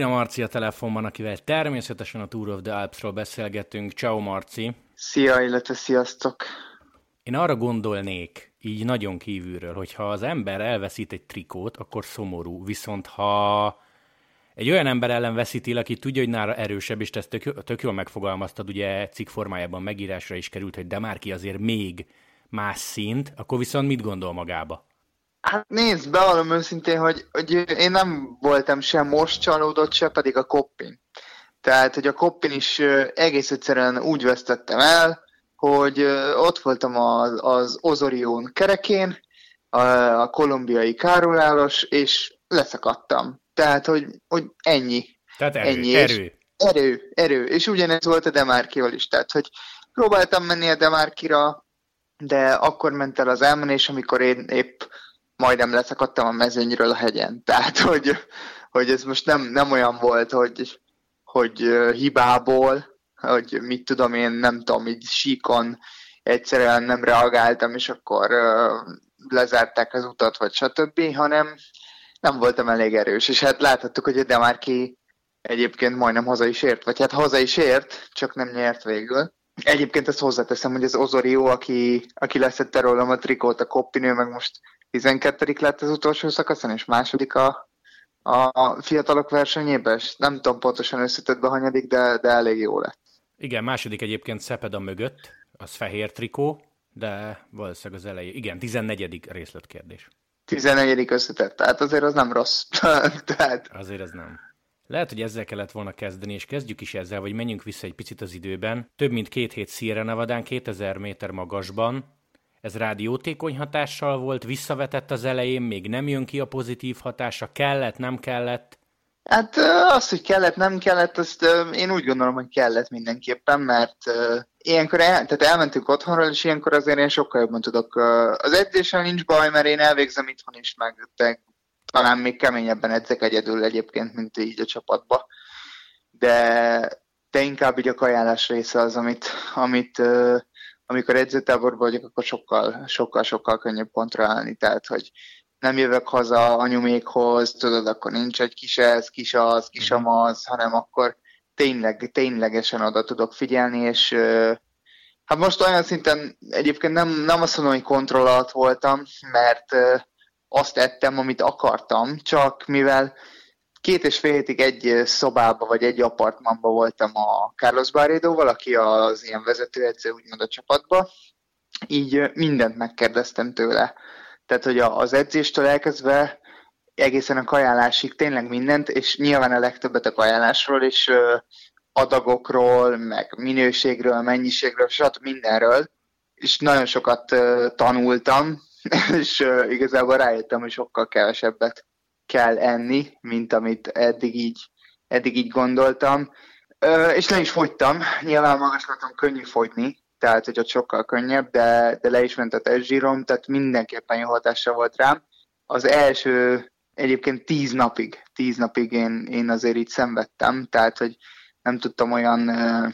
Urbina Marci a telefonban, akivel természetesen a Tour of the Alpsról beszélgetünk. Ciao Marci! Szia, illetve sziasztok! Én arra gondolnék, így nagyon kívülről, hogy ha az ember elveszít egy trikót, akkor szomorú. Viszont ha egy olyan ember ellen veszíti, aki tudja, hogy nála erősebb, és te ezt tök, tök jól megfogalmaztad, ugye cikk formájában megírásra is került, de már ki azért még más szint, akkor viszont mit gondol magába? Hát nézd, bevallom őszintén, hogy, hogy én nem voltam sem most csalódott, se pedig a Koppin. Tehát, hogy a Koppin is egész egyszerűen úgy vesztettem el, hogy ott voltam az, az Ozorion kerekén, a, a kolumbiai károlálos, és leszakadtam. Tehát, hogy, hogy ennyi. Tehát erő, ennyi. erő. Erő, erő. És ugyanez volt a Demarkival is. Tehát, hogy próbáltam menni a Demarkira, de akkor ment el az elmenés, amikor én épp majdnem leszakadtam a mezőnyről a hegyen. Tehát, hogy, hogy ez most nem, nem olyan volt, hogy, hogy hibából, hogy mit tudom én, nem tudom, így síkon egyszerűen nem reagáltam, és akkor lezárták az utat, vagy stb., hanem nem voltam elég erős. És hát láthattuk, hogy a Demarki egyébként majdnem haza is ért, vagy hát haza is ért, csak nem nyert végül. Egyébként ezt hozzáteszem, hogy az Ozorio, aki, aki leszette rólam a trikót, a Koppinő, meg most 12 lett az utolsó szakaszon, és második a, a fiatalok versenyében, és nem tudom pontosan összetetve hanyadik, de, de elég jó lett. Igen, második egyébként Szepeda mögött, az fehér trikó, de valószínűleg az elején. Igen, 14. részletkérdés. 14. összetett, tehát azért az nem rossz. tehát... Azért ez nem. Lehet, hogy ezzel kellett volna kezdeni, és kezdjük is ezzel, vagy menjünk vissza egy picit az időben. Több mint két hét Sierra Nevadán, 2000 méter magasban. Ez rádiótékony hatással volt, visszavetett az elején, még nem jön ki a pozitív hatása, kellett, nem kellett. Hát az, hogy kellett, nem kellett, azt én úgy gondolom, hogy kellett mindenképpen, mert ilyenkor el, tehát elmentünk otthonról, és ilyenkor azért én sokkal jobban tudok. Az edzéssel nincs baj, mert én elvégzem itthon is, meg de talán még keményebben edzek egyedül egyébként, mint így a csapatba. De, de inkább így a kajálás része az, amit, amit amikor edzőtáborban vagyok, akkor sokkal, sokkal, sokkal könnyebb pontra állni. Tehát, hogy nem jövök haza anyumékhoz, tudod, akkor nincs egy kis ez, kis az, kis mhm. amaz, hanem akkor tényleg, ténylegesen oda tudok figyelni, és hát most olyan szinten egyébként nem, nem azt mondom, hogy kontroll alatt voltam, mert azt ettem, amit akartam, csak mivel két és fél hétig egy szobába vagy egy apartmanba voltam a Carlos Barredo-val, aki az ilyen vezetőedző úgymond a csapatba, így mindent megkérdeztem tőle. Tehát, hogy az edzéstől elkezdve egészen a kajálásig tényleg mindent, és nyilván a legtöbbet a kajálásról, és adagokról, meg minőségről, mennyiségről, stb. mindenről, és nagyon sokat tanultam, és igazából rájöttem, hogy sokkal kevesebbet kell enni, mint amit eddig így, eddig így gondoltam. És le is fogytam, nyilván magaslaton könnyű fogyni, tehát hogy ott sokkal könnyebb, de, de le is ment a testzsírom, tehát mindenképpen jó hatása volt rám. Az első egyébként tíz napig, tíz napig én, én azért így szenvedtem, tehát hogy nem tudtam olyan, ö,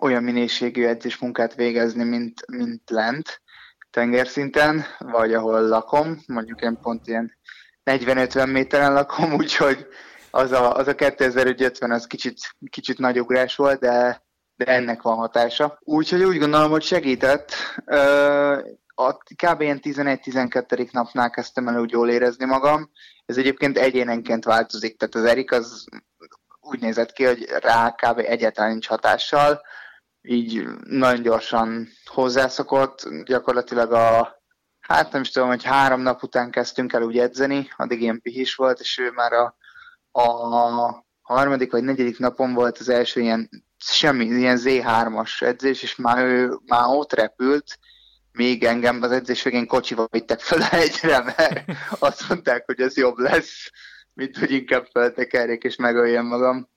olyan minőségű edzésmunkát végezni, mint, mint lent tengerszinten, vagy ahol lakom, mondjuk én pont ilyen 40-50 méteren lakom, úgyhogy az a, az a 2050 az kicsit, kicsit nagy ugrás volt, de, de ennek van hatása. Úgyhogy úgy gondolom, hogy segített. A kb. ilyen 11-12. napnál kezdtem el úgy jól érezni magam. Ez egyébként egyénenként változik, tehát az Erik az úgy nézett ki, hogy rá kb. egyáltalán nincs hatással, így nagyon gyorsan hozzászokott, gyakorlatilag a hát nem is tudom, hogy három nap után kezdtünk el úgy edzeni, addig ilyen pihis volt, és ő már a, a harmadik vagy negyedik napon volt az első ilyen semmi, ilyen Z3-as edzés, és már ő már ott repült, még engem az edzés végén kocsival vittek fel egyre, mert azt mondták, hogy ez jobb lesz, mint hogy inkább feltekerjék és megöljem magam.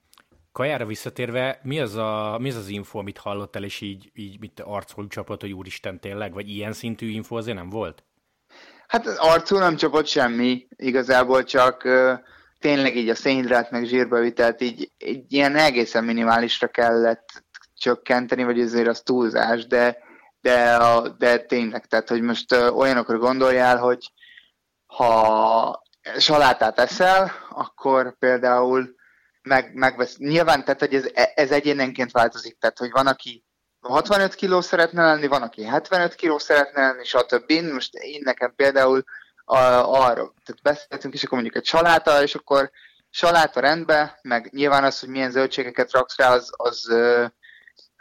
Kajára visszatérve, mi az, a, mi az az info, amit hallottál, és így, így mit arcul csapott, hogy úristen tényleg, vagy ilyen szintű info azért nem volt? Hát arcul nem csapott semmi, igazából csak uh, tényleg így a szénhidrát meg zsírbevitelt így, így ilyen egészen minimálisra kellett csökkenteni, vagy azért az túlzás, de, de, de tényleg, tehát hogy most uh, olyanokra gondoljál, hogy ha salátát eszel, akkor például meg, megvesz. Nyilván, tehát hogy ez, ez egyénenként változik, tehát hogy van, aki 65 kiló szeretne lenni, van, aki 75 kiló szeretne lenni, stb. Most én nekem például a, arra, tehát beszéltünk, és akkor mondjuk egy saláta, és akkor saláta rendben, meg nyilván az, hogy milyen zöldségeket raksz rá, az, az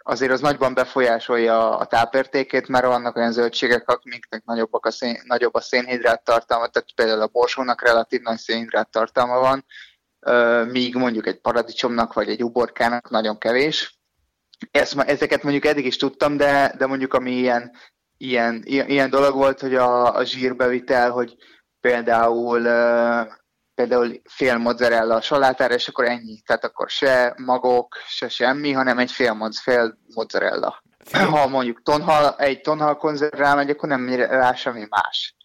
azért az nagyban befolyásolja a tápértékét, mert vannak olyan zöldségek, amiknek nagyobbak a szén, nagyobb a szénhidrát tartalma, tehát például a borsónak relatív nagy szénhidrát tartalma van, míg mondjuk egy paradicsomnak vagy egy uborkának nagyon kevés. Ezt, ezeket mondjuk eddig is tudtam, de, de mondjuk ami ilyen, ilyen, ilyen, dolog volt, hogy a, a zsírbevitel, hogy például például fél mozzarella a salátára, és akkor ennyi. Tehát akkor se magok, se semmi, hanem egy fél, moz, fél mozzarella. Ha mondjuk tonhal, egy tonhal konzerv rámegy, akkor nem rá semmi más.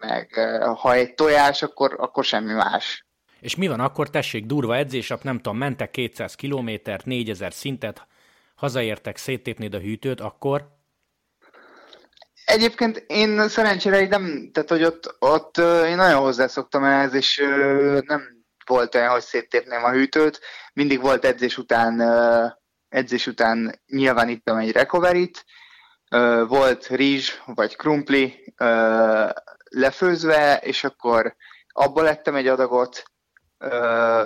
Meg ha egy tojás, akkor, akkor semmi más. És mi van akkor? Tessék, durva edzésap, nem tudom, mentek 200 kilométert, 4000 szintet, hazaértek, széttépnéd a hűtőt, akkor Egyébként én szerencsére nem, tehát hogy ott, ott én nagyon hozzászoktam ehhez, és nem volt olyan, hogy széttépném a hűtőt. Mindig volt edzés után, edzés után nyilván itt egy recovery volt rizs vagy krumpli lefőzve, és akkor abból lettem egy adagot,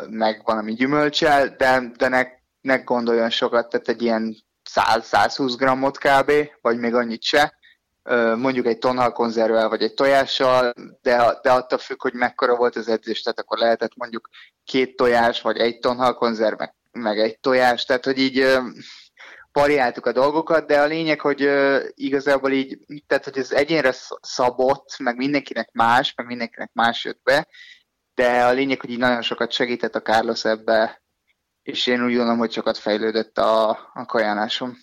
meg valami gyümölcsel, de, de ne, ne gondoljon sokat, tehát egy ilyen 100-120 grammot kb, vagy még annyit se. Mondjuk egy tonhal konzervvel, vagy egy tojással, de, de attól függ, hogy mekkora volt az edzés, tehát akkor lehetett mondjuk két tojás, vagy egy tonhal konzerv, meg, meg egy tojás, tehát hogy így variáltuk a dolgokat, de a lényeg, hogy igazából így, tehát hogy ez egyénre szabott, meg mindenkinek más, meg mindenkinek más jött be, de a lényeg, hogy így nagyon sokat segített a Carlos ebbe, és én úgy gondolom, hogy sokat fejlődött a, a kajánásom.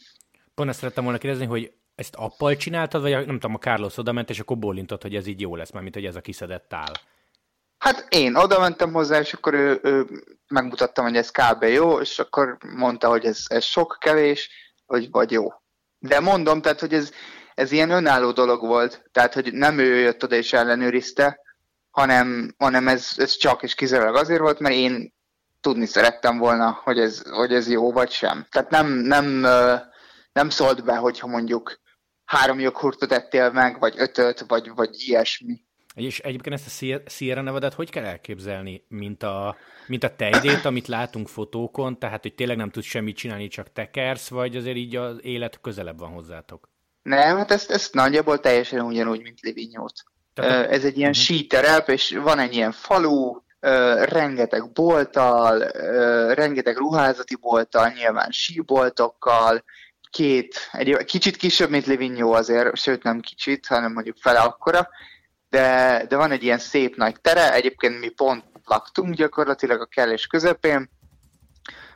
Pont ezt szerettem volna kérdezni, hogy ezt appal csináltad, vagy nem tudom, a Carlos oda ment, és akkor bólintott, hogy ez így jó lesz, mint hogy ez a kiszedett tál? Hát én oda mentem hozzá, és akkor ő, ő megmutattam, hogy ez kb. jó, és akkor mondta, hogy ez, ez sok kevés, vagy, vagy jó. De mondom, tehát, hogy ez, ez ilyen önálló dolog volt, tehát, hogy nem ő jött oda és ellenőrizte, hanem, hanem ez, ez csak és kizárólag azért volt, mert én tudni szerettem volna, hogy ez, hogy ez jó vagy sem. Tehát nem, nem, nem szólt be, hogyha mondjuk három joghurtot ettél meg, vagy ötöt, vagy, vagy ilyesmi. És egyébként ezt a Sierra nevedet hogy kell elképzelni, mint a, mint a tejdét, amit látunk fotókon, tehát hogy tényleg nem tudsz semmit csinálni, csak tekersz, vagy azért így az élet közelebb van hozzátok? Nem, hát ezt, ezt nagyjából teljesen ugyanúgy, mint Livinyót. Ez egy ilyen uh-huh. síterep, és van egy ilyen falu, rengeteg bolttal, rengeteg ruházati bolttal, nyilván síboltokkal, két, egy kicsit kisebb, mint Livigno azért, sőt nem kicsit, hanem mondjuk fele akkora, de, de van egy ilyen szép nagy tere, egyébként mi pont laktunk gyakorlatilag a kellés közepén,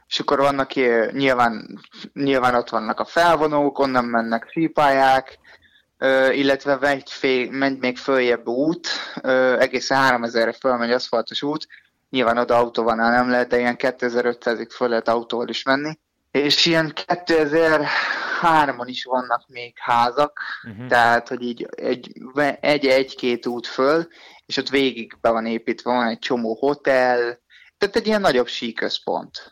és akkor vannak nyilván, nyilván ott vannak a felvonók, onnan mennek sípályák, illetve megy, fél, megy még följebb út, egészen 3000-re fölmegy aszfaltos út, nyilván oda autóval nem lehet, de ilyen 2500-ig föl lehet autóval is menni és ilyen 2003-on is vannak még házak, uh-huh. tehát, hogy így egy, egy-két út föl, és ott végig be van építve, van egy csomó hotel, tehát egy ilyen nagyobb síközpont.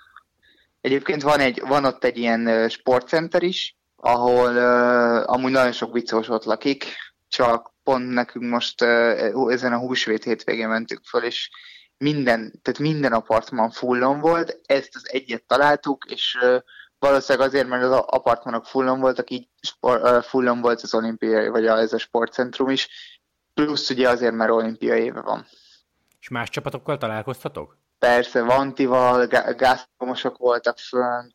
Egyébként van, egy, van ott egy ilyen sportcenter is, ahol uh, amúgy nagyon sok viccós ott lakik, csak pont nekünk most uh, ezen a húsvét hétvégén mentük föl, és minden, tehát minden apartman fullon volt, ezt az egyet találtuk, és uh, valószínűleg azért, mert az apartmanok fullon voltak, így uh, fullon volt az olimpiai, vagy a, ez a sportcentrum is, plusz ugye azért, mert olimpiai éve van. És más csapatokkal találkoztatok? Persze, Vantival, Gazpromosok voltak fönt,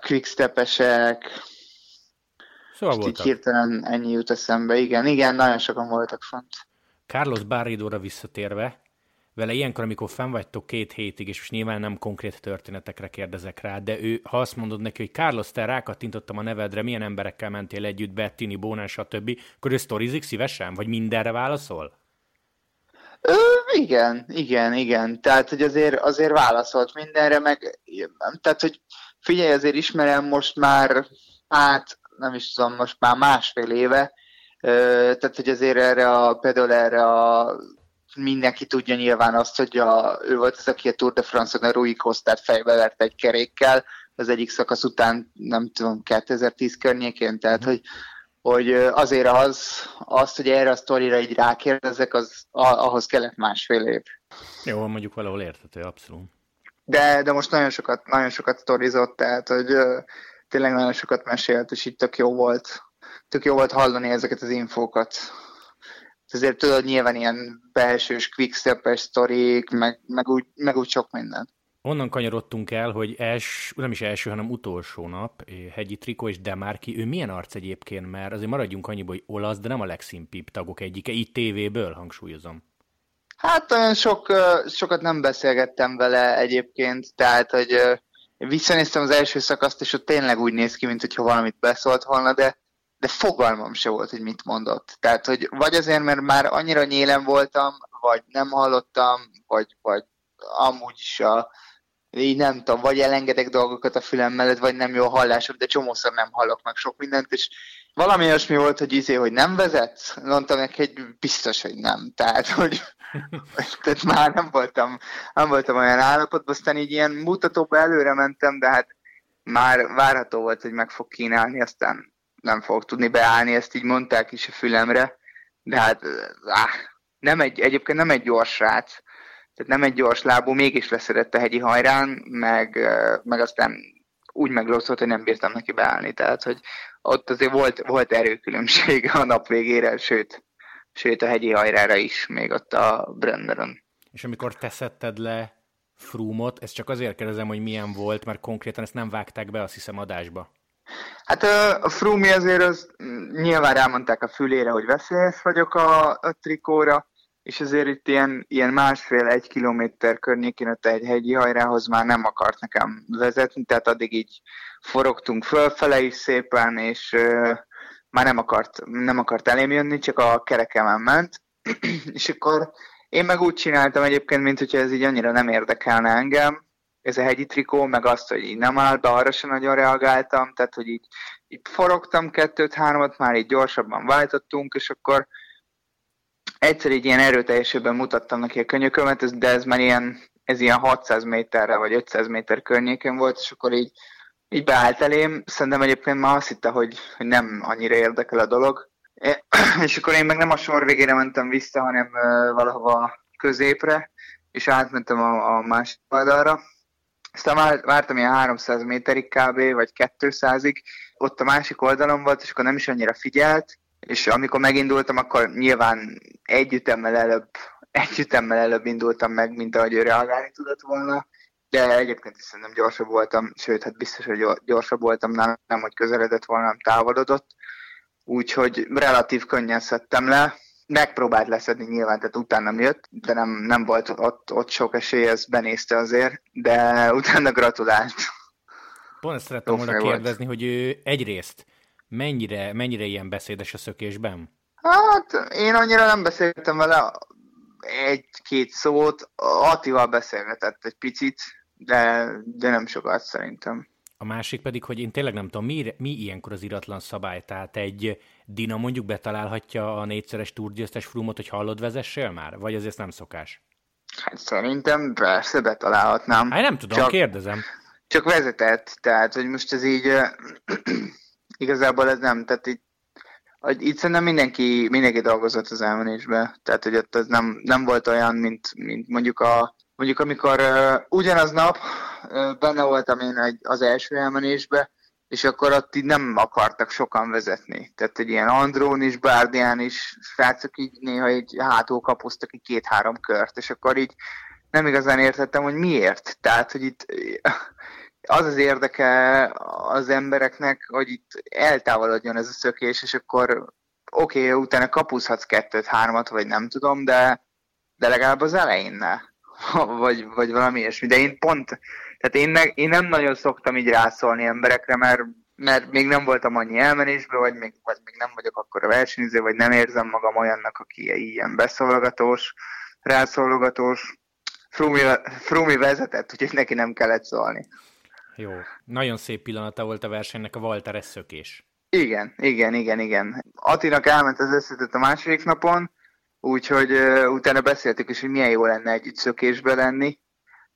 quickstepesek, Szóval voltak. Így hirtelen ennyi jut eszembe. Igen, igen, nagyon sokan voltak fönt. Carlos Barridóra visszatérve, vele ilyenkor, amikor fenn vagytok két hétig, és most nyilván nem konkrét történetekre kérdezek rá, de ő, ha azt mondod neki, hogy Carlos, te rákattintottam a nevedre, milyen emberekkel mentél együtt, Bettini, Bónán, stb., akkor ő sztorizik szívesen, vagy mindenre válaszol? Ö, igen, igen, igen. Tehát, hogy azért, azért válaszolt mindenre, meg tehát, hogy figyelj, azért ismerem most már, hát nem is tudom, most már másfél éve, tehát, hogy azért erre a, például erre a mindenki tudja nyilván azt, hogy a, ő volt az, aki a Tour de France-on a Rui Costát fejbe egy kerékkel, az egyik szakasz után, nem tudom, 2010 környékén, tehát hogy, hogy azért az, az, hogy erre a sztorira így rákérdezek, az ahhoz kellett másfél év. Jó, mondjuk valahol érthető, abszolút. De, de most nagyon sokat, nagyon sokat sztorizott, tehát hogy tényleg nagyon sokat mesélt, és itt tök jó volt. Tök jó volt hallani ezeket az infókat. Ezért tudod, nyilván ilyen belsős, quickstep-es sztorik, meg, meg, úgy, meg úgy sok minden. Onnan kanyarodtunk el, hogy els, nem is első, hanem utolsó nap, eh, Hegyi Trikó és Demárki, ő milyen arc egyébként, mert azért maradjunk annyiból, hogy olasz, de nem a legszimpibb tagok egyike, így tévéből hangsúlyozom. Hát olyan sok, sokat nem beszélgettem vele egyébként, tehát, hogy visszanéztem az első szakaszt, és ott tényleg úgy néz ki, mint hogyha valamit beszólt volna, de, de fogalmam se volt, hogy mit mondott. Tehát, hogy vagy azért, mert már annyira nyélen voltam, vagy nem hallottam, vagy, vagy amúgy is a, így nem tudom, vagy elengedek dolgokat a fülem mellett, vagy nem jó hallások, de csomószor nem hallok meg sok mindent, és valami olyasmi volt, hogy izé, hogy nem vezetsz? Mondtam neki, hogy biztos, hogy nem. Tehát, hogy tehát már nem voltam, nem voltam olyan állapotban, aztán így ilyen mutatóba előre mentem, de hát már várható volt, hogy meg fog kínálni, aztán nem fog tudni beállni, ezt így mondták is a fülemre, de hát áh, nem egy, egyébként nem egy gyors srác, tehát nem egy gyors lábú, mégis leszedett a hegyi hajrán, meg, meg aztán úgy megrosszott, hogy nem bírtam neki beállni, tehát hogy ott azért volt, volt erőkülönbség a nap végére, sőt, sőt a hegyi hajrára is, még ott a Brenneron. És amikor te szedted le Frumot, ezt csak azért kérdezem, hogy milyen volt, mert konkrétan ezt nem vágták be, azt hiszem, adásba. Hát a Frumi azért az nyilván rámondták a fülére, hogy veszélyes vagyok a, a trikóra, és azért itt ilyen, ilyen másfél-egy kilométer környékén ott egy hegyi hajrához már nem akart nekem vezetni, tehát addig így forogtunk fölfele is szépen, és uh, már nem akart, nem akart elém jönni, csak a kerekemen ment, és akkor én meg úgy csináltam egyébként, mint hogyha ez így annyira nem érdekelne engem, ez a hegyi trikó, meg azt, hogy így nem áll be, arra sem nagyon reagáltam, tehát hogy így, így forogtam kettőt-hármat, már így gyorsabban váltottunk, és akkor egyszer egy ilyen erőteljesebben mutattam neki a könyökömet, de ez már ilyen, ez ilyen 600 méterre vagy 500 méter környéken volt, és akkor így, így beállt elém. Szerintem egyébként már azt hitte, hogy, hogy nem annyira érdekel a dolog. És akkor én meg nem a sor végére mentem vissza, hanem valahova középre, és átmentem a, a másik oldalra. Aztán vártam ilyen 300 méterig kb. vagy 200-ig, ott a másik oldalon volt, és akkor nem is annyira figyelt, és amikor megindultam, akkor nyilván egy ütemmel előbb, egy ütemmel előbb indultam meg, mint ahogy ő reagálni tudott volna, de egyébként is szerintem gyorsabb voltam, sőt, hát biztos, hogy gyorsabb voltam, nem, nem hogy közeledett volna, nem távolodott, úgyhogy relatív könnyen szedtem le, megpróbált leszedni nyilván, tehát utána jött, de nem, nem volt ott, ott sok esély, ez benézte azért, de utána gratulált. Pont ezt szerettem volna kérdezni, volt. hogy ő egyrészt mennyire, mennyire ilyen beszédes a szökésben? Hát én annyira nem beszéltem vele egy-két szót, Attival beszélgetett egy picit, de, de nem sokat szerintem. A másik pedig, hogy én tényleg nem tudom, mi, mi ilyenkor az iratlan szabály? Tehát egy Dina mondjuk betalálhatja a négyszeres túrgyőztes frumot, hogy hallod vezessél már? Vagy ez nem szokás? Hát szerintem persze betalálhatnám. Hát nem tudom, csak, kérdezem. Csak vezetett, tehát hogy most ez így igazából ez nem, tehát így, hogy itt szerintem mindenki, mindenki dolgozott az elmenésbe, tehát hogy ott ez nem, nem volt olyan, mint, mint mondjuk a mondjuk amikor uh, ugyanaz nap uh, benne voltam én egy, az első elmenésbe, és akkor ott így nem akartak sokan vezetni. Tehát egy ilyen Andrón is, Bárdián is, srácok így néha így hátul kapoztak egy két-három kört, és akkor így nem igazán értettem, hogy miért. Tehát, hogy itt az az érdeke az embereknek, hogy itt eltávolodjon ez a szökés, és akkor oké, okay, utána kapuzhatsz kettőt, hármat, vagy nem tudom, de, de legalább az elején ne. vagy, vagy valami ilyesmi. De én pont, tehát én, ne, én nem nagyon szoktam így rászólni emberekre, mert, mert még nem voltam annyi elmenésben, vagy még, vagy még nem vagyok akkor a versenyző, vagy nem érzem magam olyannak, aki ilyen beszólogatós, rászólogatós. Frumi, Frumi vezetett, úgyhogy neki nem kellett szólni. Jó. Nagyon szép pillanata volt a versenynek a Walter szökés. Igen, igen, igen, igen. Attinak elment az összetett a második napon, úgyhogy uh, utána beszéltük is, hogy milyen jó lenne együtt szökésbe lenni,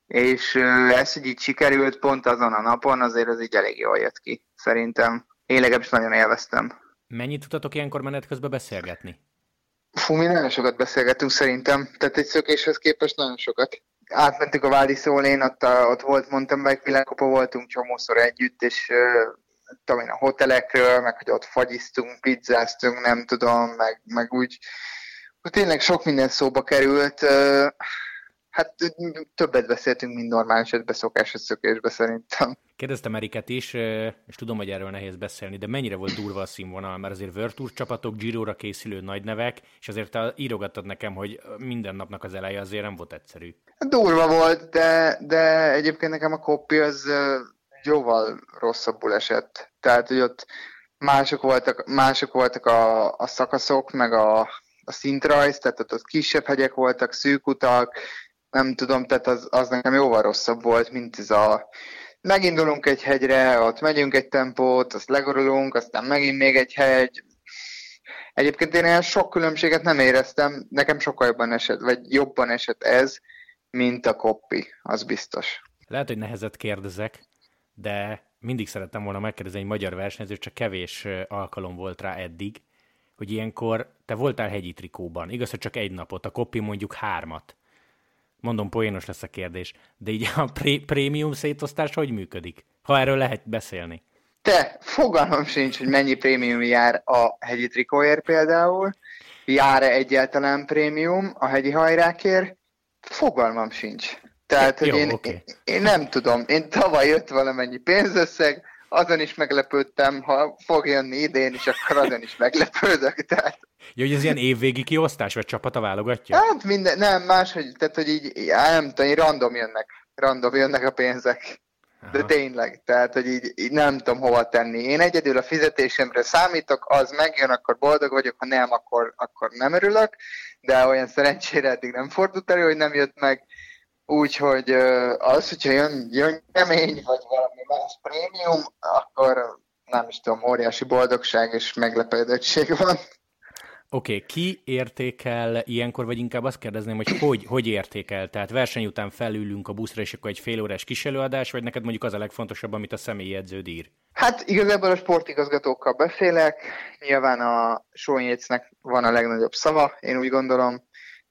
és uh, ez, hogy így sikerült pont azon a napon, azért az így elég jól jött ki, szerintem. Én legalábbis nagyon élveztem. Mennyit tudtatok ilyenkor menet közben beszélgetni? Fú, mi nagyon sokat beszélgettünk szerintem, tehát egy szökéshez képest nagyon sokat. Átmentünk a Vádi Szólén, ott, a, ott volt mountain bike világkopa, voltunk csomószor együtt, és tudom én, a hotelekről, meg hogy ott fagyiztunk, pizzáztunk, nem tudom, meg, meg úgy, tényleg sok minden szóba került. Hát többet beszéltünk, mint normális esetben szokásos szökésbe szerintem. Kérdeztem Eriket is, és tudom, hogy erről nehéz beszélni, de mennyire volt durva a színvonal, mert azért Tour csapatok, Giro-ra készülő nagy nevek, és azért te írogattad nekem, hogy minden napnak az eleje azért nem volt egyszerű. Durva volt, de, de egyébként nekem a kopi az jóval rosszabbul esett. Tehát, hogy ott mások voltak, mások voltak a, a szakaszok, meg a, a szintrajz, tehát ott, ott kisebb hegyek voltak, szűk utak, nem tudom, tehát az, az nekem jóval rosszabb volt, mint ez a megindulunk egy hegyre, ott megyünk egy tempót, azt legorulunk, aztán megint még egy hegy. Egyébként én ilyen sok különbséget nem éreztem, nekem sokkal jobban esett, vagy jobban esett ez, mint a koppi, az biztos. Lehet, hogy nehezet kérdezek, de mindig szerettem volna megkérdezni egy magyar versenyző, csak kevés alkalom volt rá eddig, hogy ilyenkor te voltál hegyi trikóban, igaz, hogy csak egy napot, a koppi mondjuk hármat. Mondom, poénos lesz a kérdés, de így a pré- prémium szétosztás hogy működik? Ha erről lehet beszélni. Te, fogalmam sincs, hogy mennyi prémium jár a hegyi trikóért például. Jár-e egyáltalán prémium a hegyi hajrákért? Fogalmam sincs. Tehát, hogy Jó, én, okay. én, én nem tudom. Én tavaly jött valamennyi pénzösszeg, azon is meglepődtem, ha fog jönni idén is, akkor azon is meglepődök. Tehát... Jó, hogy ez ilyen évvégi kiosztás, vagy csapata válogatja? Hát minden, nem, máshogy, tehát hogy így, nem tudom, random jönnek, random jönnek a pénzek. De Aha. tényleg, tehát, hogy így, így nem tudom hova tenni. Én egyedül a fizetésemre számítok, az megjön, akkor boldog vagyok, ha nem, akkor, akkor nem örülök, de olyan szerencsére eddig nem fordult elő, hogy nem jött meg. Úgyhogy az, hogyha jön, jön kemény, vagy valami más prémium, akkor nem is tudom, óriási boldogság és meglepődöttség van. Oké, okay, ki értékel ilyenkor, vagy inkább azt kérdezném, hogy hogy, hogy értékel? Tehát verseny után felülünk a buszra, és akkor egy fél órás kiselőadás, vagy neked mondjuk az a legfontosabb, amit a személyi edződ ír? Hát igazából a sportigazgatókkal beszélek, nyilván a Sónyécnek van a legnagyobb szava, én úgy gondolom,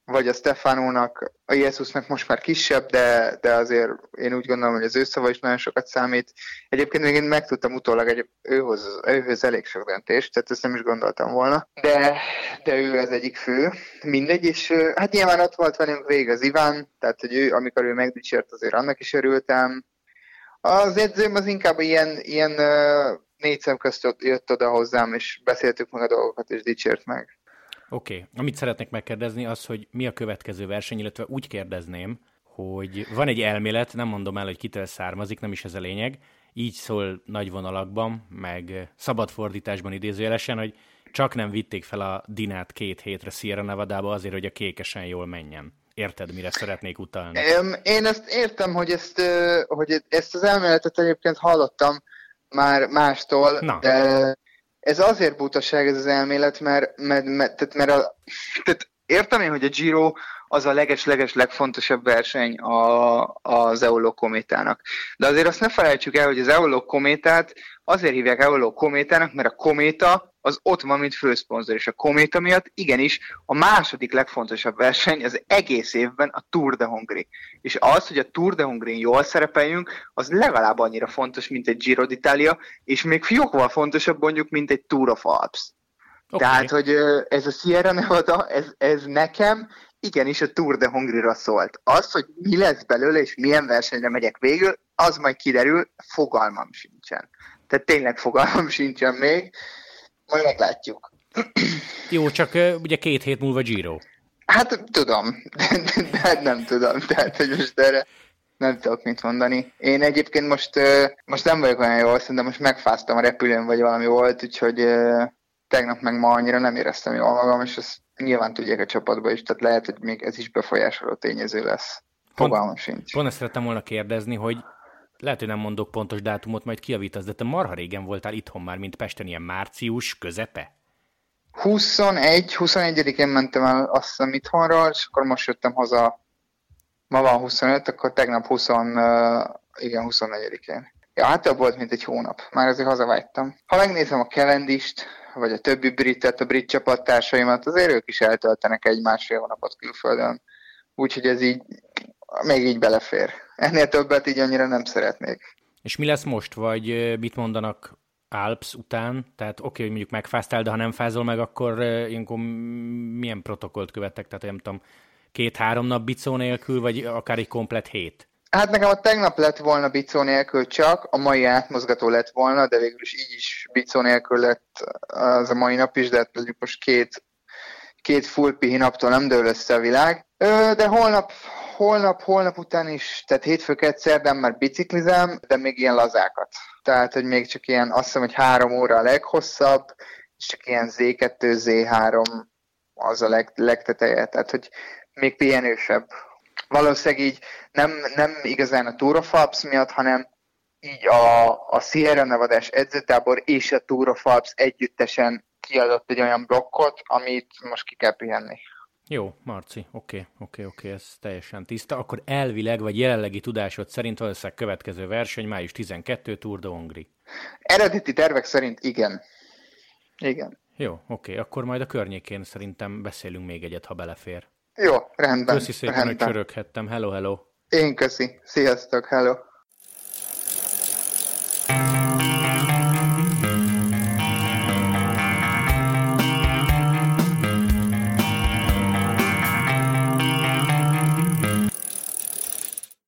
vagy a Stefánónak, a Jézusnak most már kisebb, de, de azért én úgy gondolom, hogy az ő szava is nagyon sokat számít. Egyébként még én megtudtam utólag, hogy őhoz, őhöz elég sok döntést, tehát ezt nem is gondoltam volna. De, de ő az egyik fő, mindegy, és hát nyilván ott volt velünk végig az Iván, tehát hogy ő, amikor ő megdicsért, azért annak is örültem. Az edzőm az inkább ilyen, ilyen négy szem közt jött oda hozzám, és beszéltük meg a dolgokat, és dicsért meg. Oké, okay. amit szeretnék megkérdezni az, hogy mi a következő verseny, illetve úgy kérdezném, hogy van egy elmélet, nem mondom el, hogy kitől származik, nem is ez a lényeg, így szól nagy vonalakban, meg szabad fordításban idézőjelesen, hogy csak nem vitték fel a Dinát két hétre Sierra Nevada-ba azért, hogy a kékesen jól menjen. Érted, mire szeretnék utalni? Én ezt értem, hogy ezt, hogy ezt az elméletet egyébként hallottam már mástól, Na. de ez azért butaság ez az elmélet, mert, mert, mert, tehát, mert a, tehát értem én, hogy a Giro az a leges-leges legfontosabb verseny a, az Eulog kométának. De azért azt ne felejtsük el, hogy az Eulog kométát azért hívják Eulog kométának, mert a kométa az ott van, mint főszponzor, és a kométa miatt igenis a második legfontosabb verseny az egész évben a Tour de Hongrie. És az, hogy a Tour de Hongrie jól szerepeljünk, az legalább annyira fontos, mint egy Giro d'Italia, és még jóval fontosabb mondjuk, mint egy Tour of Alps. Okay. Tehát, hogy ez a Sierra Nevada, ez, ez nekem igenis a Tour de Hongrie-ra szólt. Az, hogy mi lesz belőle, és milyen versenyre megyek végül, az majd kiderül, fogalmam sincsen. Tehát tényleg fogalmam sincsen még, majd meglátjuk. Jó, csak ugye két hét múlva Giro. Hát tudom, de, de, de nem tudom, tehát hogy most erre nem tudok mit mondani. Én egyébként most, most nem vagyok olyan jól, szerintem most megfáztam a repülőn, vagy valami volt, úgyhogy tegnap meg ma annyira nem éreztem jól magam, és ezt nyilván tudják a csapatba is, tehát lehet, hogy még ez is befolyásoló tényező lesz. Fogalmam sincs. Pont ezt szerettem volna kérdezni, hogy lehet, hogy nem mondok pontos dátumot, majd kiavítasz, de te marha régen voltál itthon már, mint Pesten, ilyen március közepe? 21, 21-én mentem el azt hiszem itthonról, és akkor most jöttem haza, ma van 25, akkor tegnap 20, uh, igen, 24-én. Ja, hát több volt, mint egy hónap. Már azért hazavágytam. Ha megnézem a Kelendist, vagy a többi britet, a brit csapattársaimat, azért ők is eltöltenek egy másfél hónapot külföldön. Úgyhogy ez így még így belefér. Ennél többet így annyira nem szeretnék. És mi lesz most, vagy mit mondanak Alps után? Tehát oké, okay, hogy mondjuk megfáztál, de ha nem fázol meg, akkor ilyenkor milyen protokollt követtek? Tehát nem tudom, két-három nap bicó nélkül, vagy akár egy komplet hét? Hát nekem a tegnap lett volna bicó nélkül csak, a mai átmozgató lett volna, de végül is így is bicó nélkül lett az a mai nap is, de hát most két, két full pihi naptól nem dől össze a világ. De holnap, holnap, holnap után is, tehát hétfőket szerdán már biciklizem, de még ilyen lazákat. Tehát, hogy még csak ilyen, azt hiszem, hogy három óra a leghosszabb, és csak ilyen Z2, Z3 az a leg, legteteje. Tehát, hogy még pihenősebb. Valószínűleg így nem, nem igazán a Tour of Alps miatt, hanem így a, a Sierra Nevada-s edzőtábor és a Tour of Alps együttesen kiadott egy olyan blokkot, amit most ki kell pihenni. Jó, Marci, oké, oké, oké, ez teljesen tiszta. Akkor elvileg, vagy jelenlegi tudásod szerint valószínűleg következő verseny, május 12, Tour de Hongri. Eredeti tervek szerint igen. Igen. Jó, oké, akkor majd a környékén szerintem beszélünk még egyet, ha belefér. Jó, rendben. Köszi szépen, rendben. hogy csöröghettem. Hello, hello. Én köszi. Sziasztok, hello.